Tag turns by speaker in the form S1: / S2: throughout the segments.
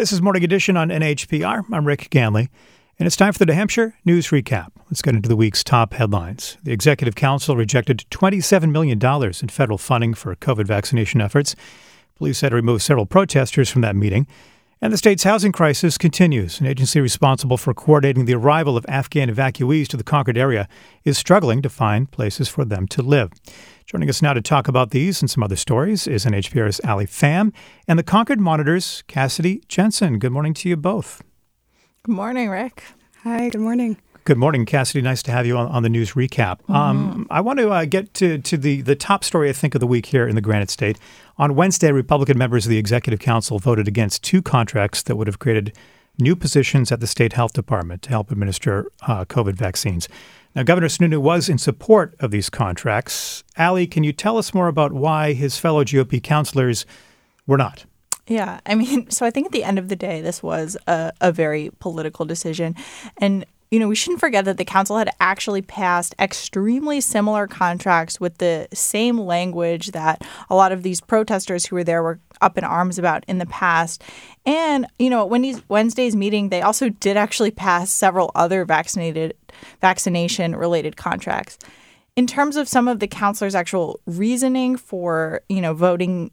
S1: This is Morning Edition on NHPR. I'm Rick Ganley, and it's time for the New Hampshire News Recap. Let's get into the week's top headlines. The Executive Council rejected $27 million in federal funding for COVID vaccination efforts. Police had to remove several protesters from that meeting. And the state's housing crisis continues. An agency responsible for coordinating the arrival of Afghan evacuees to the Concord area is struggling to find places for them to live. Joining us now to talk about these and some other stories is NHPR's Alli Fam and the Concord Monitor's Cassidy Jensen. Good morning to you both.
S2: Good morning, Rick.
S3: Hi, good morning.
S1: Good morning, Cassidy. Nice to have you on, on the news recap. Mm-hmm. Um, I want to uh, get to, to the, the top story, I think, of the week here in the Granite State. On Wednesday, Republican members of the Executive Council voted against two contracts that would have created new positions at the state health department to help administer uh, COVID vaccines. Now, Governor Sununu was in support of these contracts. Ali, can you tell us more about why his fellow GOP councilors were not?
S2: Yeah, I mean, so I think at the end of the day, this was a, a very political decision. And you know, we shouldn't forget that the council had actually passed extremely similar contracts with the same language that a lot of these protesters who were there were up in arms about in the past. And, you know, at Wendy's Wednesday's meeting, they also did actually pass several other vaccinated vaccination related contracts. In terms of some of the councilors' actual reasoning for, you know, voting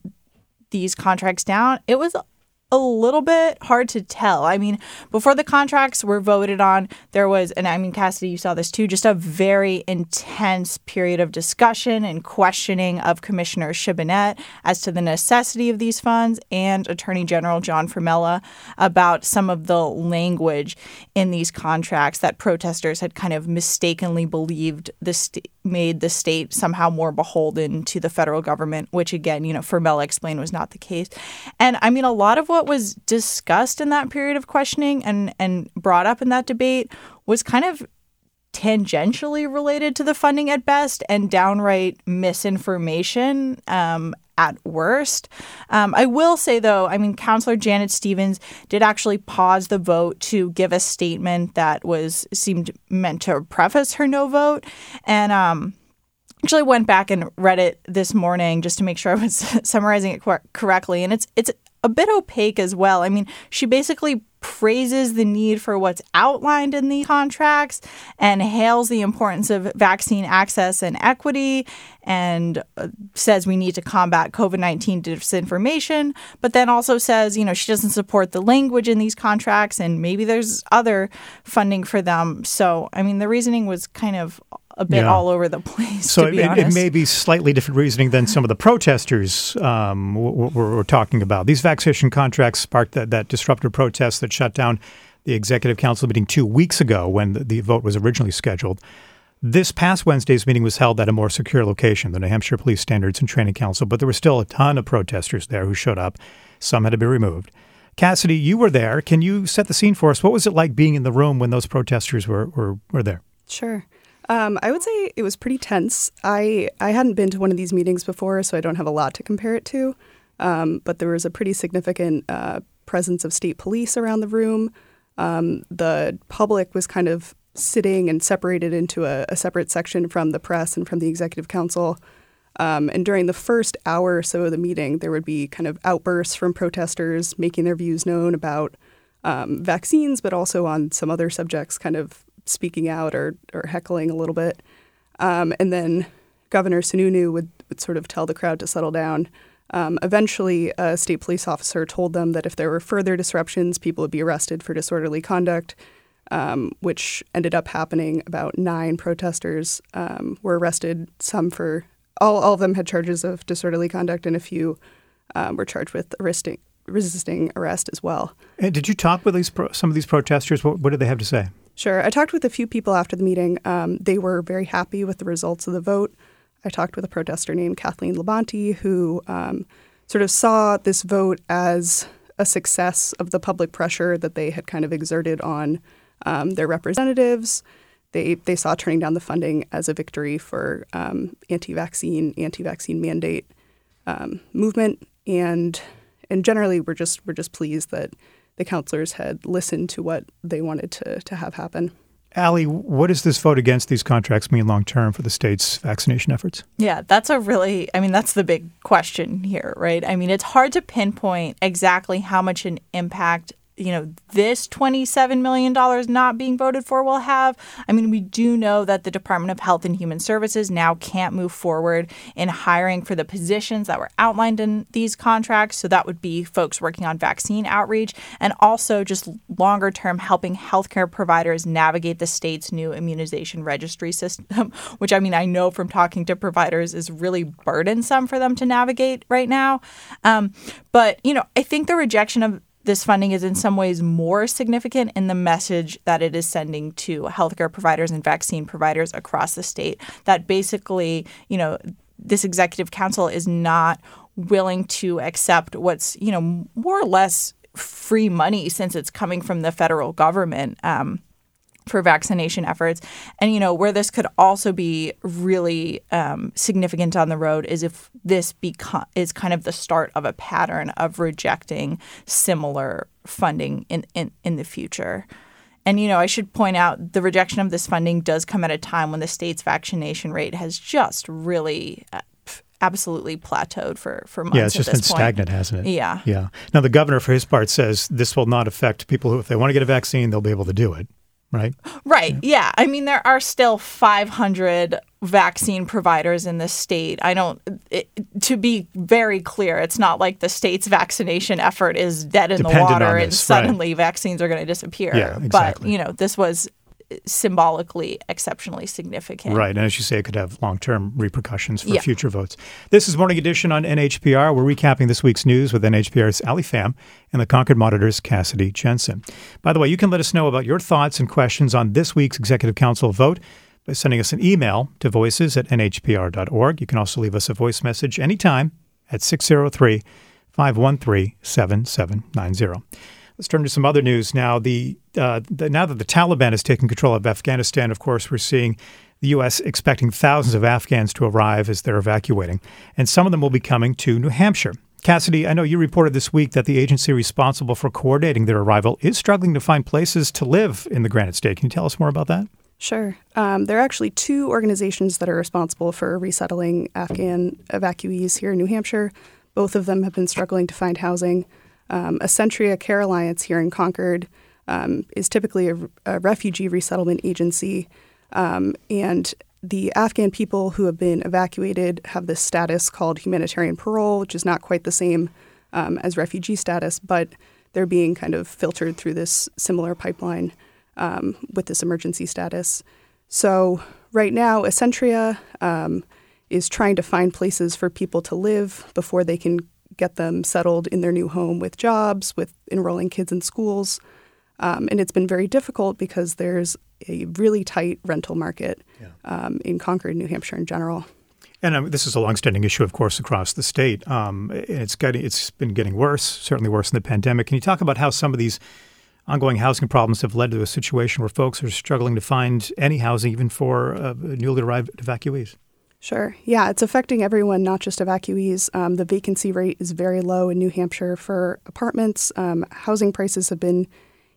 S2: these contracts down, it was a little bit hard to tell. I mean, before the contracts were voted on, there was, and I mean, Cassidy, you saw this too, just a very intense period of discussion and questioning of Commissioner Shibinette as to the necessity of these funds and Attorney General John Formella about some of the language in these contracts that protesters had kind of mistakenly believed the st- made the state somehow more beholden to the federal government, which again, you know, Formella explained was not the case. And I mean, a lot of what was discussed in that period of questioning and and brought up in that debate was kind of tangentially related to the funding at best and downright misinformation um, at worst. Um, I will say, though, I mean, Councillor Janet Stevens did actually pause the vote to give a statement that was seemed meant to preface her no vote, and um, actually went back and read it this morning just to make sure I was summarizing it cor- correctly, and it's it's a bit opaque as well. I mean, she basically praises the need for what's outlined in the contracts and hails the importance of vaccine access and equity and uh, says we need to combat COVID 19 disinformation, but then also says, you know, she doesn't support the language in these contracts and maybe there's other funding for them. So, I mean, the reasoning was kind of a bit yeah. all over the place.
S1: So it, it, may be slightly different reasoning than some of the protesters um, were, were, talking about. These vaccination contracts sparked that, that disruptive protest that shut down the executive council meeting two weeks ago when the, the vote was originally scheduled. This past Wednesday's meeting was held at a more secure location, the New Hampshire Police Standards and Training Council, but there were still a ton of protesters there who showed up. Some had to be removed. Cassidy, you were there. Can you set the scene for us? What was it like being in the room when those protesters were, were, were there?
S3: Sure. Um, I would say it was pretty tense. I I hadn't been to one of these meetings before, so I don't have a lot to compare it to. Um, but there was a pretty significant uh, presence of state police around the room. Um, the public was kind of sitting and separated into a, a, separate section from the press and from the executive council. Um, and during the first hour or so of the meeting, there would be kind of outbursts from protesters making their views known about um, vaccines, but also on some other subjects, kind of speaking out or, or heckling a little bit. Um, and then Governor Sununu would, would sort of tell the crowd to settle down. Um, eventually, a state police officer told them that if there were further disruptions, people would be arrested for disorderly conduct, um, which ended up happening. About nine protesters um, were arrested. Some for all, all of them had charges of disorderly conduct, and a few um, were charged with arresting, resisting arrest as well.
S1: And did you talk with these pro- some of these protesters? What, what did they have to say?
S3: Sure. I talked with a few people after the meeting. Um, they were very happy with the results of the vote. I talked with a protester named Kathleen Labonte who um, sort of saw this vote as a success of the public pressure that they had kind of exerted on um, their representatives. They, they saw turning down the funding as a victory for um, anti-vaccine, anti-vaccine mandate um, movement, and and generally we're just we're just pleased that the councilors had listened to what they wanted to, to have happen.
S1: Alli, what does this vote against these contracts mean long term for the state's vaccination efforts?
S2: Yeah, that's a really, I mean, that's the big question here, right? I mean, it's hard to pinpoint exactly how much an impact you know this 27 million dollars not being voted for will have i mean we do know that the department of health and human services now can't move forward in hiring for the positions that were outlined in these contracts. So that would be folks working on vaccine outreach and also just longer term helping healthcare providers navigate the state's new immunization registry system which i mean i know from talking to providers is really burdensome for them to navigate right now. Um, but you know i think the rejection of this funding is in some ways more significant in the message that it is sending to healthcare providers and vaccine providers across the state that basically, you know, this executive council is not willing to accept what's, you know, more or less free money since it's coming from the federal government. Um, for vaccination efforts. And, you know, where this could also be really um, significant on the road is if this beco- is kind of the start of a pattern of rejecting similar funding in, in, in the future. And, you know, I should point out the rejection of this funding does come at a time when the state's vaccination rate has just really uh, absolutely plateaued for, for months.
S1: Yeah, it's just been
S2: point.
S1: stagnant, hasn't it?
S2: Yeah.
S1: Yeah. Now, the governor, for his part, says this will not affect people who, if they want to get a vaccine, they'll be able to do it right?
S2: Right. Yeah. yeah. I mean, there are still 500 vaccine providers in the state. I don't, it, to be very clear, it's not like the state's vaccination effort is dead in
S1: Dependent
S2: the water and
S1: this,
S2: suddenly
S1: right.
S2: vaccines are going to disappear.
S1: Yeah, exactly.
S2: But, you know, this was symbolically exceptionally significant.
S1: Right. And as you say, it could have long term repercussions for
S2: yeah.
S1: future votes. This is Morning Edition on NHPR. We're recapping this week's news with NHPR's Alli Fam and the Concord Monitor's Cassidy Jensen. By the way, you can let us know about your thoughts and questions on this week's Executive Council vote by sending us an email to voices at nhpr.org. You can also leave us a voice message anytime at 603 513 7790. Let's turn to some other news now. The, uh, the, now that the Taliban has taken control of Afghanistan, of course, we're seeing the U.S. expecting thousands of Afghans to arrive as they're evacuating, and some of them will be coming to New Hampshire. Cassidy, I know you reported this week that the agency responsible for coordinating their arrival is struggling to find places to live in the Granite State. Can you tell us more about that?
S3: Sure. Um, there are actually two organizations that are responsible for resettling Afghan evacuees here in New Hampshire. Both of them have been struggling to find housing. Um, Centria Care Alliance here in Concord um, is typically a, a, refugee resettlement agency, um, and the Afghan people who have been evacuated have this status called humanitarian parole, which is not quite the same um, as refugee status, but they're being kind of filtered through this similar pipeline um, with this emergency status. So right now, Ascentria um, is trying to find places for people to live before they can get them settled in their new home with jobs, with enrolling kids in schools. Um, and it's been very difficult because there's a really tight rental market yeah. um, in Concord, New Hampshire in general.
S1: And um, this is a longstanding issue, of course, across the state. Um, it's getting, it's been getting worse, certainly worse in the pandemic. Can you talk about how some of these ongoing housing problems have led to a situation where folks are struggling to find any housing, even for uh, newly arrived evacuees?
S3: Sure. Yeah, it's affecting everyone, not just evacuees. Um, the vacancy rate is very low in New Hampshire for apartments. Um, housing prices have been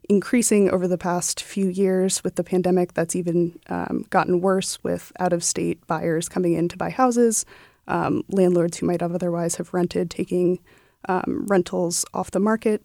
S3: increasing over the past few years with the pandemic. That's even um, gotten worse with out of state buyers coming in to buy houses, um, landlords who might have otherwise have rented taking um, rentals off the market.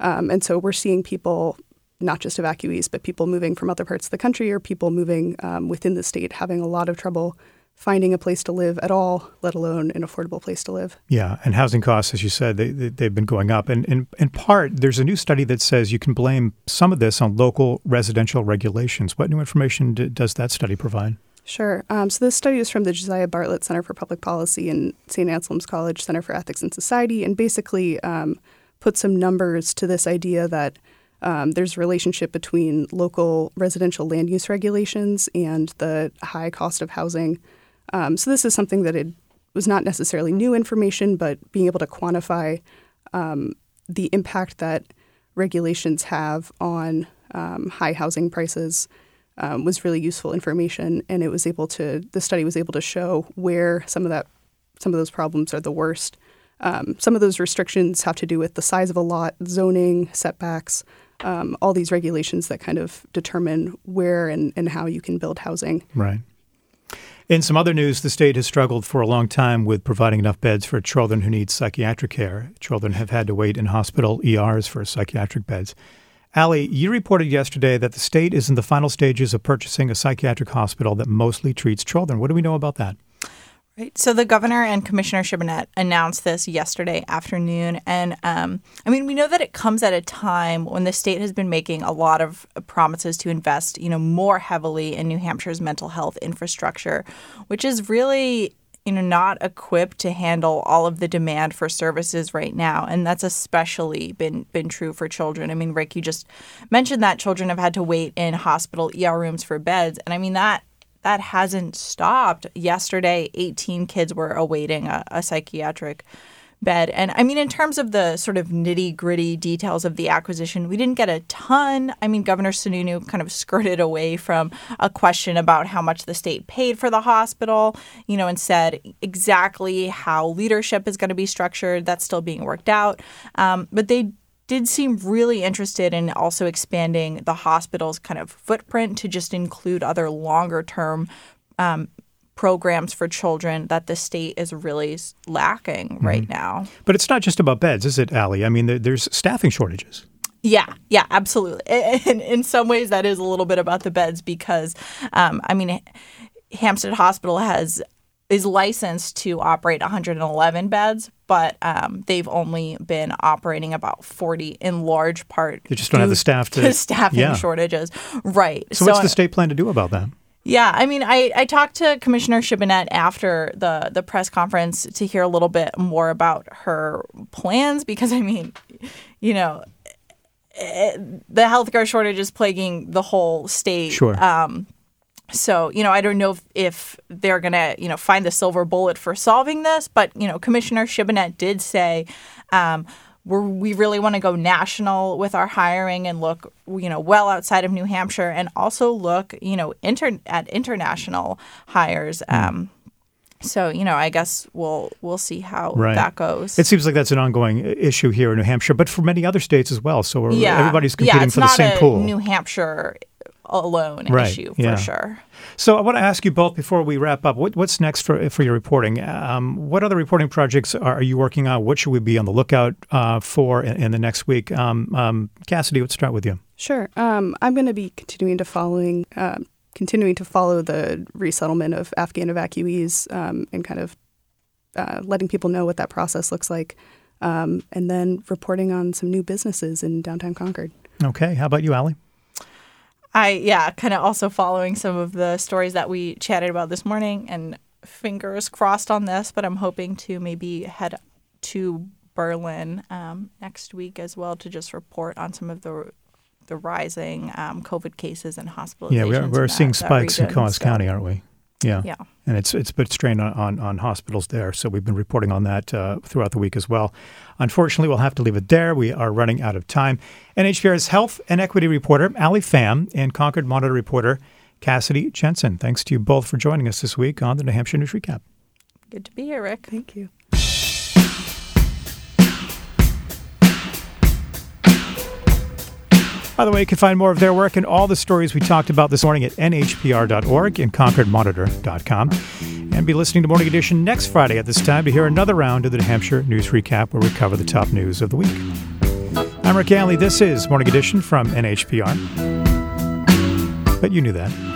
S3: Um, and so we're seeing people not just evacuees, but people moving from other parts of the country or people moving um, within the state having a lot of trouble finding a place to live at all, let alone an affordable place to live.
S1: Yeah, and housing costs, as you said, they, they, have been going up. And in, in part, there's a new study that says you can blame some of this on local residential regulations. What new information d- does that study provide?
S3: Sure. Um, so this study is from the Josiah Bartlett Center for Public Policy and St. Anselm's College Center for Ethics and Society, and basically um, put some numbers to this idea that um, there's a relationship between local residential land use regulations and the high cost of housing um, so this is something that it was not necessarily new information, but being able to quantify um, the impact that regulations have on um, high housing prices um, was really useful information, and it was able to the study was able to show where some of that some of those problems are the worst. Um, some of those restrictions have to do with the size of a lot, zoning, setbacks. um, all these regulations that kind of determine where and, and how you can build housing.
S1: Right. In some other news, the state has struggled for a long time with providing enough beds for children who need psychiatric care. Children have had to wait in hospital ERs for psychiatric beds. Ali, you reported yesterday that the state is in the final stages of purchasing a psychiatric hospital that mostly treats children. What do we know about that?
S2: Right. So the governor and Commissioner Shibinette announced this yesterday afternoon, and um, I mean we know that it comes at a time when the state has been making a lot of promises to invest, you know, more heavily in New Hampshire's mental health infrastructure, which is really you know not equipped to handle all of the demand for services right now. And that's especially been been true for children. I mean rick you just mentioned that children have had to wait in hospital er rooms for beds. And i mean that that hasn't stopped. Yesterday, 18 kids were awaiting a, a psychiatric bed. And I mean, in terms of the sort of nitty gritty details of the acquisition, we didn't get a ton. I mean, Governor Sununu kind of skirted away from a question about how much the state paid for the hospital, you know, and said exactly how leadership is going to be structured. That's still being worked out. Um, but they did seem really interested in also expanding the hospital's kind of footprint to just include other longer term um, programs for children that the state is really lacking mm-hmm. right now.
S1: But it's not just about beds, is it, Alli? I mean, there's staffing shortages.
S2: Yeah, yeah, absolutely. And in some ways, that is a little bit about the beds because, um, I mean, Hampstead Hospital has is licensed to operate 111 beds, but um, they've only been operating about 40 in large part.
S1: They just don't have the staff to,
S2: to staffing yeah. shortages, right?
S1: So, so, what's the state plan to do about that?
S2: Yeah, I mean, I, I talked to Commissioner Shibinette after the the press conference to hear a little bit more about her plans because I mean, you know, eh, the healthcare shortage is plaguing the whole state.
S1: Sure. Um,
S2: so, you know, I don't know if, if they're going to, you know, find the silver bullet for solving this, but, you know, Commissioner Shibinette did say um, we're, we really want to go national with our hiring and look, you know, well outside of New Hampshire and also look, you know, inter- at international hires. Hmm. Um, so you know, I guess we'll we'll see how right. that goes.
S1: It seems like that's an ongoing issue here in New Hampshire, but for many other states as well. So yeah. everybody's competing
S2: yeah,
S1: for the same pool.
S2: New Hampshire alone right. issue for yeah. sure.
S1: So I want to ask you both before we wrap up. What, what's next for for your reporting? Um, what other reporting projects are, are, you working on? What should we be on the lookout uh, for in, in, the next week? Um, um, Cassidy, let's start with you.
S3: Sure. Um, I'm going to be continuing to following. Uh, continuing to follow the resettlement of Afghan evacuees um, and kind of uh, letting people know what that process looks like, um, and then reporting on some new businesses in downtown Concord.
S1: Okay. How about you, Alli?
S2: I yeah, kind of also following some of the stories that we chatted about this morning, and fingers crossed on this. But I'm hoping to maybe head to Berlin um, next week as well to just report on some of the the rising um, COVID cases and hospitalizations.
S1: Yeah, we're, we're seeing spikes
S2: that
S1: in Coos. County, aren't we? Yeah.
S2: Yeah.
S1: And it's it's put strain on, on, on hospitals there. So we've been reporting on that uh, throughout the week as well. Unfortunately, we'll have to leave it there. We are running out of time. NHPR's health and equity reporter, Alli Fam, and Concord Monitor reporter, Cassidy Jensen. Thanks to you both for joining us this week on the New Hampshire News Recap.
S2: Good to be here, Rick.
S3: Thank you.
S1: By the way, you can find more of their work and all the stories we talked about this morning at nhpr.org and concordmonitor.com. And be listening to Morning Edition next Friday at this time to hear another round of the New Hampshire News Recap where we cover the top news of the week. I'm Rick Ganley. This is Morning Edition from NHPR. But you knew that.